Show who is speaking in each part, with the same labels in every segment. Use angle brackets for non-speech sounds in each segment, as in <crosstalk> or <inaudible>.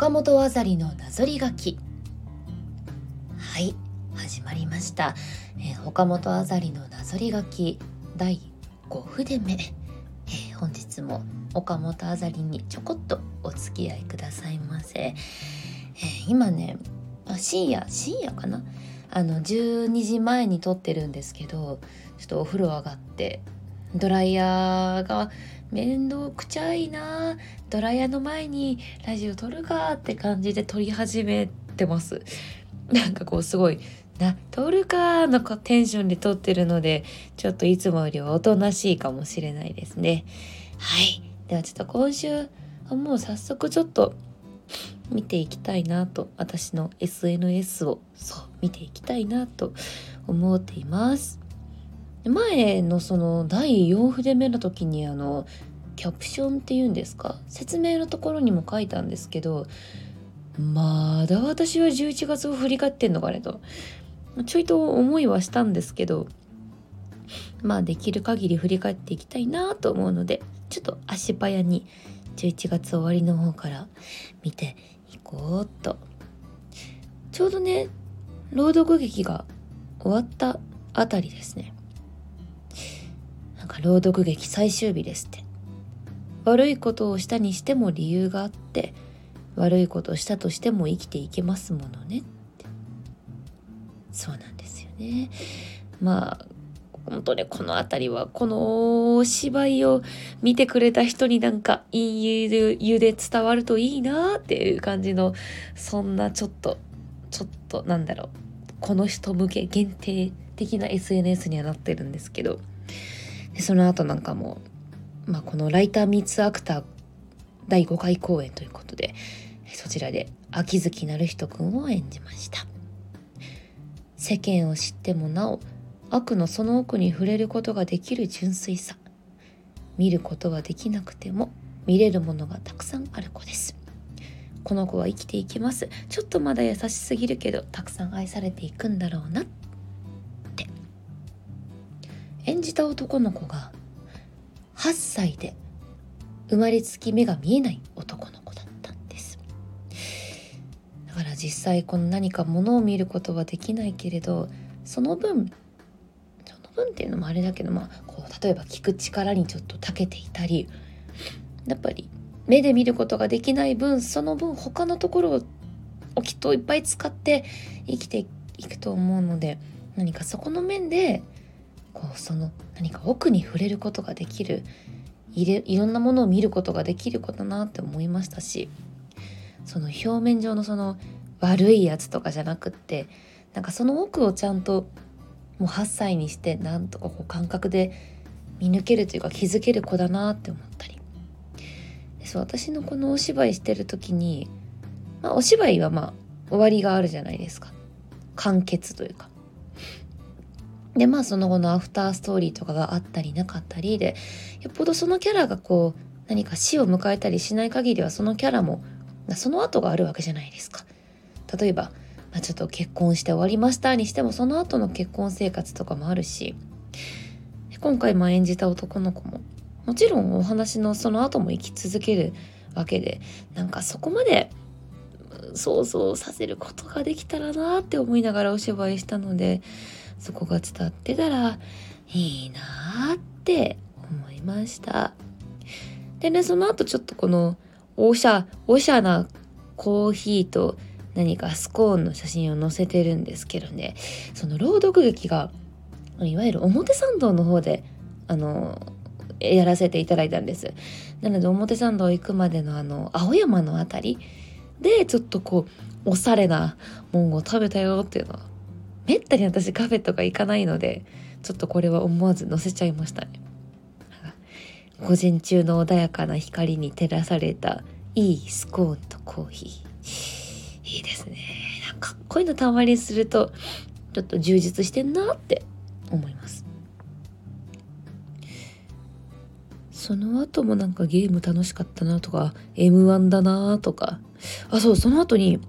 Speaker 1: 岡本あざりのなぞり書き。はい始まりました、えー、岡本あざりのなぞり書き第5筆目、えー、本日も岡本あざりにちょこっとお付き合いくださいませ、えー、今ねあ深夜深夜かな？あの12時前に撮ってるんですけどちょっとお風呂上がってドライヤーが面倒くちゃいなドライヤーの前にラジオ撮るかって感じで撮り始めてます。<laughs> なんかこうすごいな撮るかのテンションで撮ってるのでちょっといつもよりはおとなしいかもしれないですね。はい。ではちょっと今週もう早速ちょっと見ていきたいなと私の SNS をそう見ていきたいなと思っています。前のその第4筆目の時にあのキャプションっていうんですか？説明のところにも書いたんですけどまだ私は11月を振り返ってんのかねと。ちょいと思いはしたんですけどまあできる限り振り返っていきたいなと思うのでちょっと足早に11月終わりの方から見ていこうと。ちょうどね朗読劇が終わったあたりですね。朗読劇最終日ですって。悪いことをしたにしても理由があって悪いことをしたとしても生きていけますものねって。そうなんですよね。まあ本当ねこの辺りはこの芝居を見てくれた人になんかいい湯で伝わるといいなっていう感じのそんなちょっとちょっとなんだろう。この人向け限定的な SNS にはなってるんですけど。でその後なんかも、まあ、このライターミーツアクター第5回公演ということでそちらで秋月成人くんを演じました。世間を知ってもなお悪のその奥に触れることができる純粋さ。見ることはできなくても見れるものがたくさんある子です。この子は生きていきます。ちょっとまだ優しすぎるけどたくさん愛されていくんだろうな。演じた男の子が8歳で生まれつき目が見えない男の子だったんです。だから実際この何かものを見ることはできないけれどその分その分っていうのもあれだけどまあこう例えば聞く力にちょっと長けていたりやっぱり目で見ることができない分その分他のところをきっといっぱい使って生きていくと思うので何かそこの面でこうその何か奥に触れることができるいれいろんなものを見ることができることなって思いましたしその表面上のその悪いやつとかじゃなくってなんかその奥をちゃんともう8歳にしてなんとかこう感覚で見抜けるというか気づける子だなって思ったり。そう私のこのお芝居してる時に、まあ、お芝居はまあ終わりがあるじゃないですか。完結というか。でまあその後のアフターストーリーとかがあったりなかったりでよっぽどそのキャラがこう何か死を迎えたりしない限りはそのキャラもその後があるわけじゃないですか。例えば、まあ、ちょっと結婚して終わりましたにしてもその後の結婚生活とかもあるし今回まあ演じた男の子ももちろんお話のその後も生き続けるわけでなんかそこまで想像させることができたらなって思いながらお芝居したのでそこが伝ってたらいいなって思いました。でねその後ちょっとこのおしゃおしゃなコーヒーと何かスコーンの写真を載せてるんですけどね。その朗読劇がいわゆる表参道の方であのやらせていただいたんです。なので表参道行くまでのあの青山の辺りでちょっとこうおしゃれなもんを食べたよっていうのはめったに私カフェとか行かないのでちょっとこれは思わず載せちゃいましたね。午前中の穏やかな光に照らされたいいスコーンとコーヒー。いいですね。なんかこういうのたまにするとちょっと充実してんなって思います。その後もなんかゲーム楽しかったなとか M1 だなとか。あそうその後に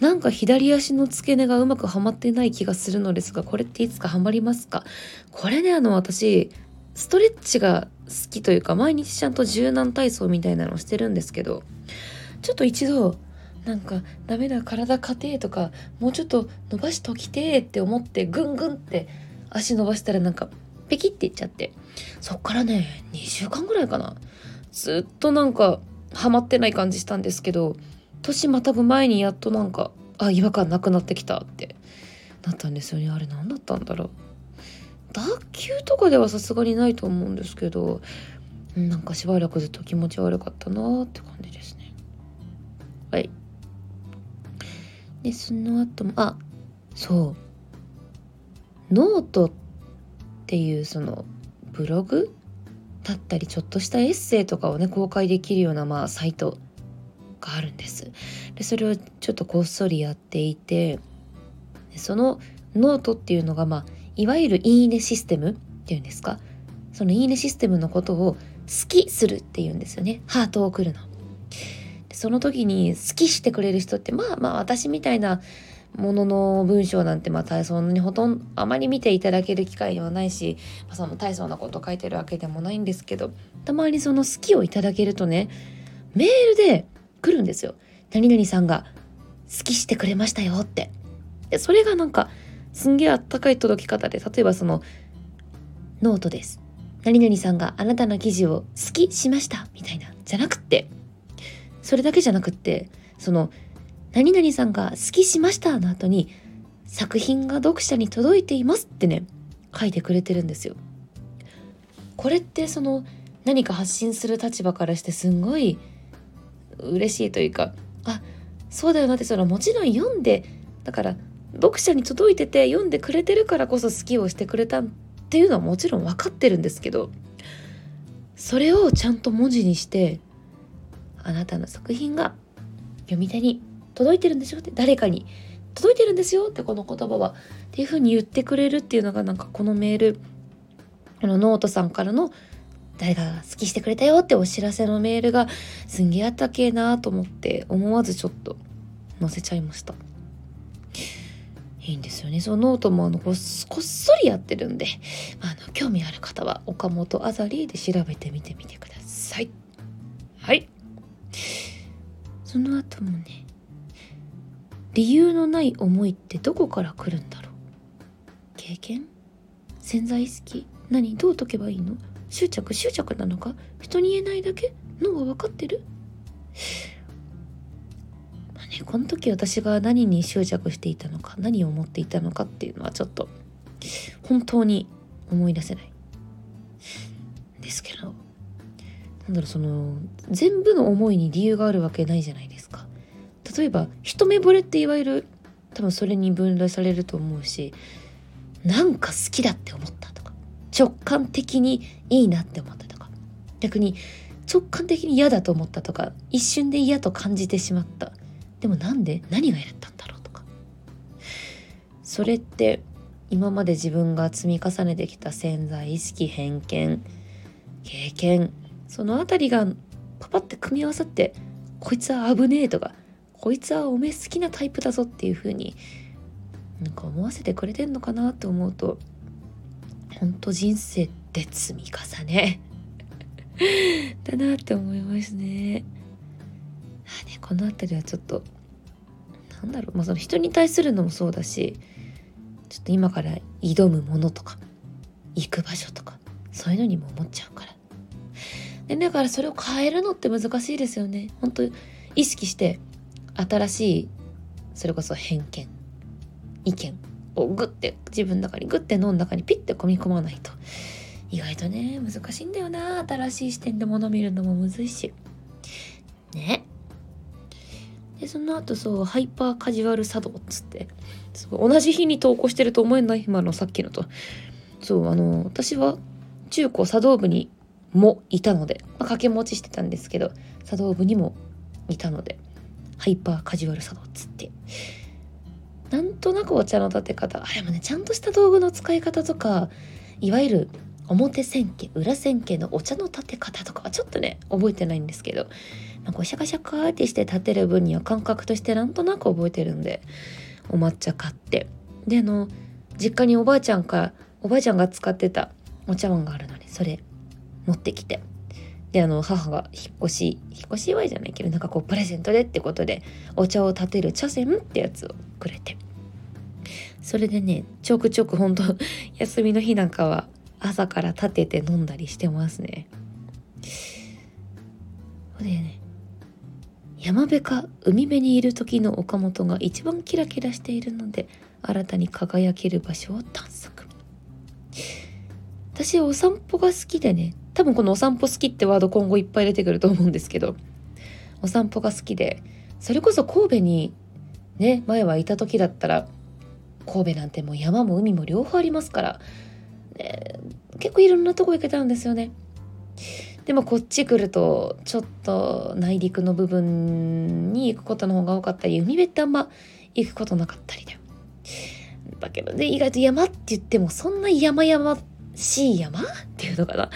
Speaker 1: なんか左足の付け根がうまくはまってない気がするのですがこれっていつかはまりますか？これねあの私ストレッチが好きというか毎日ちゃんと柔軟体操みたいなのをしてるんですけどちょっと一度なんかダメだ体硬えとかもうちょっと伸ばしときてって思ってぐんぐんって足伸ばしたらなんかペキっていっちゃってそっからね2週間ぐらいかな。ずっとなんかハマってない感じしたんですけど年またぐ前にやっとなんかあ違和感なくなってきたってなったんですよね。あれ何だったんだろう。脱臼とかではさすがにないと思うんですけどなんかしばらくずっと気持ち悪かったなって感じですね。はい。でその後もあそう。ノートっていうそのブログ？だったりちょっとしたエッセイとかをね公開できるようなまあサイトがあるんです。でそれをちょっとこっそりやっていてそのノートっていうのがまあいわゆるいいねシステムっていうんですか？そのいいねシステムのことを好きするっていうんですよね。ハートを送るの。その時に好きしてくれる人ってまあまあ私みたいなものの文章なんてまあ大層にほとんどあまり見ていただける機会はないし、まあ、その大層なこと書いてるわけでもないんですけどたまにその好きをいただけるとねメールで来るんですよ。何々さんが好きしてくれましたよって。でそれがなんかすんげえあったかい届き方で例えばそのノートです。何々さんがあなたの記事を好きしましたみたいなじゃなくってそれだけじゃなくってその何々さんが好きしましたの後に作品が読者に届いていますってね書いてくれてるんですよ。これってその何か発信する立場からしてすんごい嬉しいというかあそうだよなってそのもちろん読んでだから読者に届いてて読んでくれてるからこそ好きをしてくれたっていうのはもちろん分かってるんですけどそれをちゃんと文字にしてあなたの作品が読み手に届いてるんでしょって誰かに届いてるんですよってこの言葉はっていうふうに言ってくれるっていうのがなんかこのメールこのノートさんからの誰かが好きしてくれたよってお知らせのメールがすんげえあったけえなと思って思わずちょっと載せちゃいました。いいんですよね。そのノートもあのこっそりやってるんで。あの興味ある方は岡本あざりで調べてみてみてください。はい。その後もね理由のない思いってどこから来るんだろう？経験？潜在意識？何？どう解けばいいの？執着執着なのか？人に言えないだけ？脳は分かってる？まあねこの時私が何に執着していたのか？何を思っていたのかっていうのはちょっと本当に思い出せない。ですけどなんだろうその全部の思いに理由があるわけないじゃないですか。例えば一目惚れっていわゆる多分それに分類されると思うしなんか好きだって思った。直感的にいいなって思ったとか。逆に直感的に嫌だと思ったとか一瞬で嫌と感じてしまった。でもなんで何が嫌だったんだろうとか。それって今まで自分が積み重ねてきた潜在意識偏見経験その辺りがパパって組み合わさってこいつは危ねえとかこいつはおめえ好きなタイプだぞっていう風になんか思わせてくれてんのかなって思うとほんと人生って積み重ね <laughs> だなって思いますね。あねこの辺りはちょっとなんだろうまあその人に対するのもそうだしちょっと今から挑むものとか行く場所とかそういうのにも思っちゃうから。でだからそれを変えるのって難しいですよね。本当意識して新しいそれこそ偏見意見をグッて自分の中にグッて脳の中にピッて込み込まないと。意外とね難しいんだよな。新しい視点で物見るのもむずいし。ね。でその後そうハイパーカジュアル作動っつって。同じ日に投稿してると思えない？今のさっきのと。そうあの私は中高茶道部にもいたので、まあ、掛け持ちしてたんですけど茶道部にもいたのでハイパーカジュアル作動っつって。なんとなくお茶の立て方。あれもねちゃんとした道具の使い方とかいわゆる表千家裏千家のお茶の立て方とかはちょっとね覚えてないんですけど、まあ、こうシャカシャカってして立てる分には感覚としてなんとなく覚えてるんでお抹茶買って。であの実家におばあちゃんからおばあちゃんが使ってたお茶碗があるのでそれ持ってきて。であの母が引っ越し引っ越し祝いじゃないけどなんかこうプレゼントでってことでお茶を立てる茶筅ってやつをくれて。それでねちょくちょくほんと <laughs> 休みの日なんかは朝から立てて飲んだりしてますね。でね山辺か海辺にいる時の岡本が一番キラキラしているので新たに輝ける場所を探索私お散歩が好きでね多分このお散歩好きってワード今後いっぱい出てくると思うんですけどお散歩が好きでそれこそ神戸にね前はいた時だったら神戸なんてもう山も海も両方ありますから、ね、結構いろんなとこ行けたんですよね。でもこっち来るとちょっと内陸の部分に行くことの方が多かったり海辺ってあんま行くことなかったりで。だけどね意外と山って言ってもそんな山々しい山っていうのか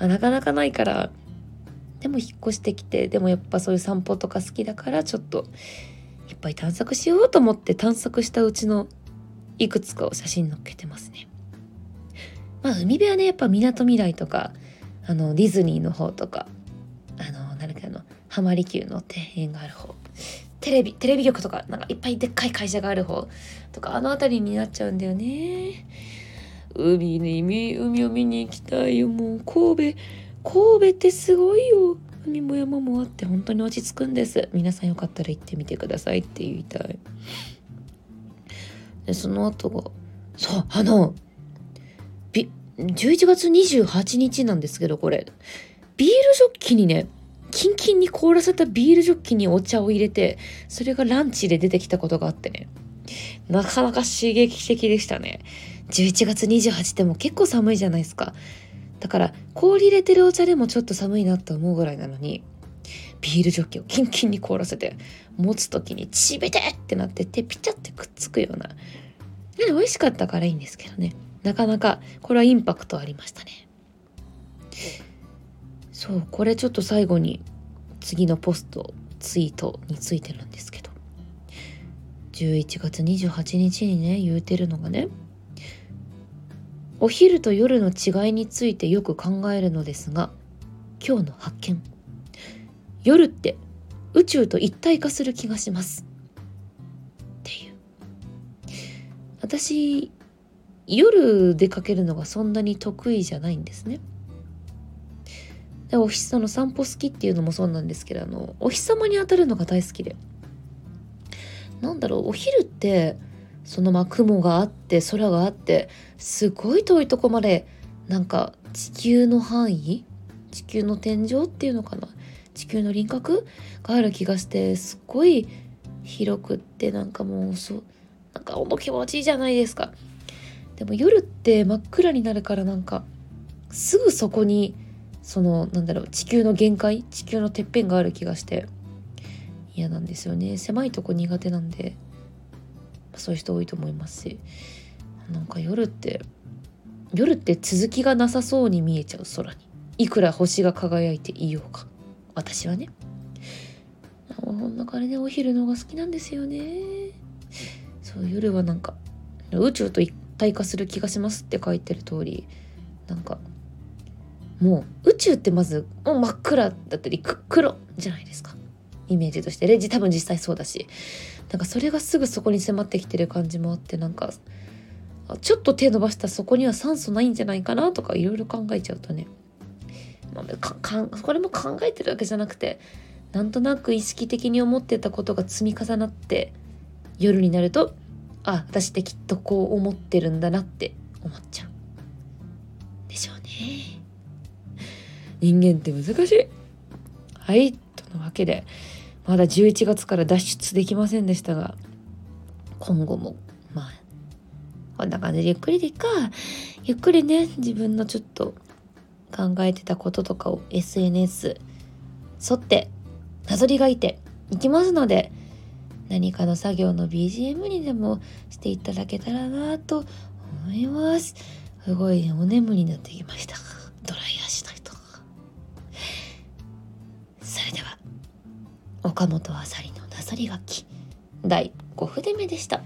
Speaker 1: ななかなかないからでも引っ越してきてでもやっぱそういう散歩とか好きだからちょっといっぱい探索しようと思って探索したうちのいくつかを写真載っけてますね。まあ海辺はねやっぱみなとみらいとかあのディズニーの方とかあの何かあの浜離宮の庭園がある方テレビテレビ局とかなんかいっぱいでっかい会社がある方とかあの辺りになっちゃうんだよね。海に海を見に行きたいよもう神戸神戸ってすごいよ海も山もあって本当に落ち着くんです皆さんよかったら行ってみてくださいって言いたいでその後がそうあの11月28日なんですけど、これ、ビールジョッキにね、キンキンに凍らせたビールジョッキにお茶を入れて、それがランチで出てきたことがあってね、なかなか刺激的でしたね。11月28っても結構寒いじゃないですか。だから氷入れてるお茶でもちょっと寒いなと思うぐらいなのに、ビールジョッキをキンキンに凍らせて、持つ時にちびてってなって手ピチャってくっつくような。美味しかったからいいんですけどね。なかなかこれはインパクトありましたねそうこれちょっと最後に次のポストツイートについてるんですけど11月28日にね言うてるのがねお昼と夜の違いについてよく考えるのですが今日の発見夜って宇宙と一体化する気がします。っていう。私夜出かけるのがそんなに得意じゃないんですね。でお日様の散歩好きっていうのもそうなんですけどあのお日様に当たるのが大好きで。なんだろうお昼ってそのまあ雲があって空があってすごい遠いとこまでなんか地球の範囲？地球の天井っていうのかな？地球の輪郭？がある気がしてすっごい広くってなんかもうそうなんかほんと気持ちいいじゃないですか。でも夜って真っ暗になるからなんかすぐそこにそのなんだろう地球の限界？地球のてっぺんがある気がして嫌なんですよね。狭いとこ苦手なんでそういう人多いと思いますし。なんか夜って夜って続きがなさそうに見えちゃう空に。いくら星が輝いていようか。私はね。こんな感じでお昼のが好きなんですよね。そう夜はなんか宇宙と一体化する気がしますって書いてる通りなんかもう宇宙ってまずもう真っ暗だったり黒じゃないですか。イメージとして。レジ多分実際そうだし。なんかそれがすぐそこに迫ってきてる感じもあってなんかちょっと手伸ばしたらそこには酸素ないんじゃないかなとかいろいろ考えちゃうとね、まあ、かかこれも考えてるわけじゃなくてなんとなく意識的に思ってたことが積み重なって夜になるとあ私ってきっとこう思ってるんだなって思っちゃう。でしょうね。人間って難しい。はい。とのわけでまだ11月から脱出できませんでしたが今後もまあこんな感じでゆっくりでいいか。ゆっくりね自分のちょっと考えてたこととかを SNS 沿ってなぞりがいていきますので何かの作業の BGM にでもしていただけたらなと思います。すごい、ね、お眠になってきました。<laughs> ドライヤーしないと。それでは、岡本あさりのなさり書き第5筆目でした。